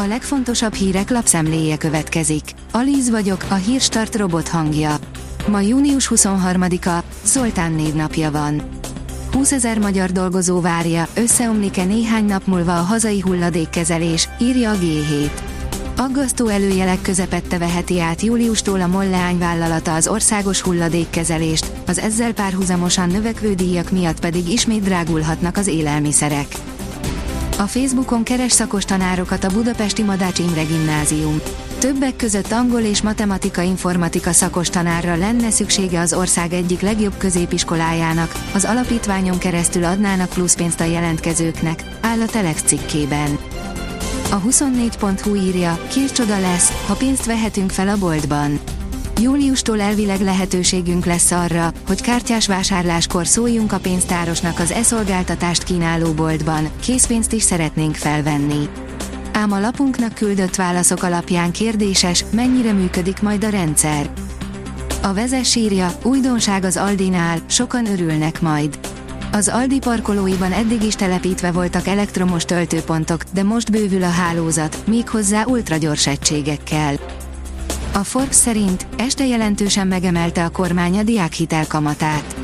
A legfontosabb hírek lapszemléje következik. Alíz vagyok, a hírstart robot hangja. Ma június 23-a, Szoltán névnapja van. 20 ezer magyar dolgozó várja, összeomlik-e néhány nap múlva a hazai hulladékkezelés, írja a G7. Aggasztó előjelek közepette veheti át júliustól a Molleány vállalata az országos hulladékkezelést, az ezzel párhuzamosan növekvő díjak miatt pedig ismét drágulhatnak az élelmiszerek. A Facebookon keres szakos tanárokat a Budapesti Madács Imre Gimnázium. Többek között angol és matematika informatika szakos tanárra lenne szüksége az ország egyik legjobb középiskolájának, az alapítványon keresztül adnának pluszpénzt a jelentkezőknek, áll a Telex cikkében. A 24.hu írja, kircsoda lesz, ha pénzt vehetünk fel a boltban. Júliustól elvileg lehetőségünk lesz arra, hogy kártyás vásárláskor szóljunk a pénztárosnak az e-szolgáltatást kínáló boltban, készpénzt is szeretnénk felvenni. Ám a lapunknak küldött válaszok alapján kérdéses, mennyire működik majd a rendszer. A vezes írja, újdonság az Aldinál, sokan örülnek majd. Az Aldi parkolóiban eddig is telepítve voltak elektromos töltőpontok, de most bővül a hálózat, méghozzá ultragyors egységekkel. A Forbes szerint este jelentősen megemelte a kormány a diákhitel kamatát.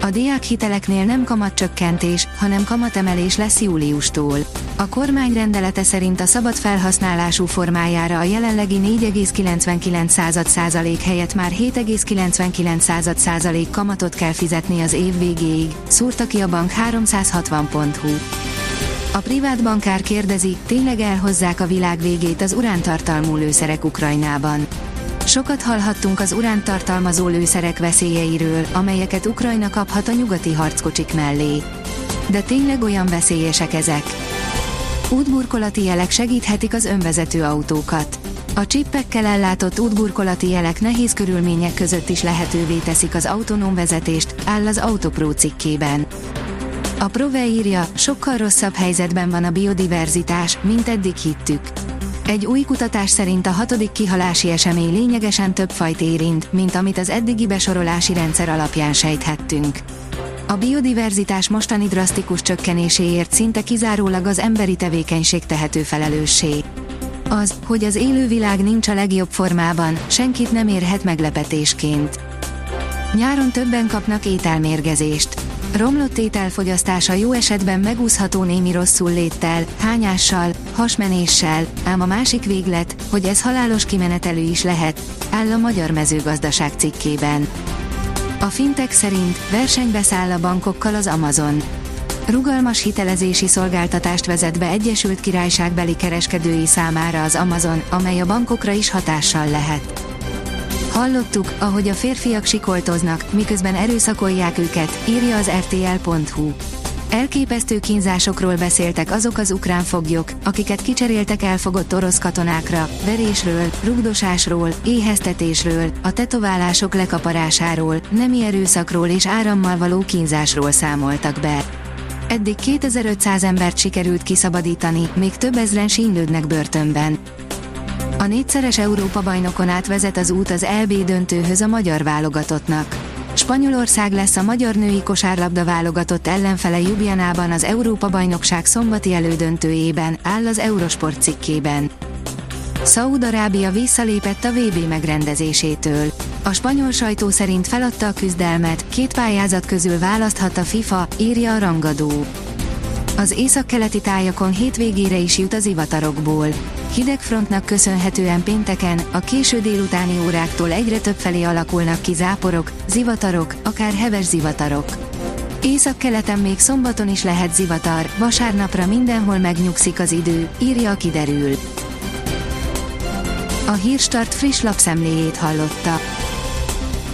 A diákhiteleknél nem kamatcsökkentés, hanem kamatemelés lesz júliustól. A kormány rendelete szerint a szabad felhasználású formájára a jelenlegi 4,99 százalék helyett már 7,99 százalék kamatot kell fizetni az év végéig, szúrta ki a bank 360.hu. A privát bankár kérdezi, tényleg elhozzák a világ végét az urántartalmú lőszerek Ukrajnában. Sokat hallhattunk az uránt tartalmazó lőszerek veszélyeiről, amelyeket Ukrajna kaphat a nyugati harckocsik mellé. De tényleg olyan veszélyesek ezek? Útburkolati jelek segíthetik az önvezető autókat. A csippekkel ellátott útburkolati jelek nehéz körülmények között is lehetővé teszik az autonóm vezetést, áll az Autopro cikkében. A Prove írja, sokkal rosszabb helyzetben van a biodiverzitás, mint eddig hittük. Egy új kutatás szerint a hatodik kihalási esemény lényegesen több fajt érint, mint amit az eddigi besorolási rendszer alapján sejthettünk. A biodiverzitás mostani drasztikus csökkenéséért szinte kizárólag az emberi tevékenység tehető felelőssé. Az, hogy az élővilág nincs a legjobb formában, senkit nem érhet meglepetésként. Nyáron többen kapnak ételmérgezést. Romlott ételfogyasztása jó esetben megúszható némi rosszul léttel, hányással, hasmenéssel, ám a másik véglet, hogy ez halálos kimenetelő is lehet, áll a Magyar Mezőgazdaság cikkében. A fintek szerint versenybe száll a bankokkal az Amazon. Rugalmas hitelezési szolgáltatást vezet be Egyesült Királyságbeli kereskedői számára az Amazon, amely a bankokra is hatással lehet. Hallottuk, ahogy a férfiak sikoltoznak, miközben erőszakolják őket, írja az rtl.hu. Elképesztő kínzásokról beszéltek azok az ukrán foglyok, akiket kicseréltek elfogott orosz katonákra, verésről, rugdosásról, éheztetésről, a tetoválások lekaparásáról, nemi erőszakról és árammal való kínzásról számoltak be. Eddig 2500 embert sikerült kiszabadítani, még több ezren sínlődnek börtönben. A négyszeres Európa-bajnokon át vezet az út az LB döntőhöz a magyar válogatottnak. Spanyolország lesz a magyar női kosárlabda válogatott ellenfele Ljubljanában az Európa-bajnokság szombati elődöntőjében, áll az Eurosport cikkében. Szaúd-Arábia visszalépett a VB megrendezésétől. A spanyol sajtó szerint feladta a küzdelmet, két pályázat közül választhat a FIFA, írja a rangadó. Az északkeleti tájakon hétvégére is jut az ivatarokból. Hidegfrontnak köszönhetően pénteken, a késő délutáni óráktól egyre több felé alakulnak ki záporok, zivatarok, akár heves zivatarok. Észak-keleten még szombaton is lehet zivatar, vasárnapra mindenhol megnyugszik az idő, írja a kiderül. A Hírstart friss lapszemléjét hallotta.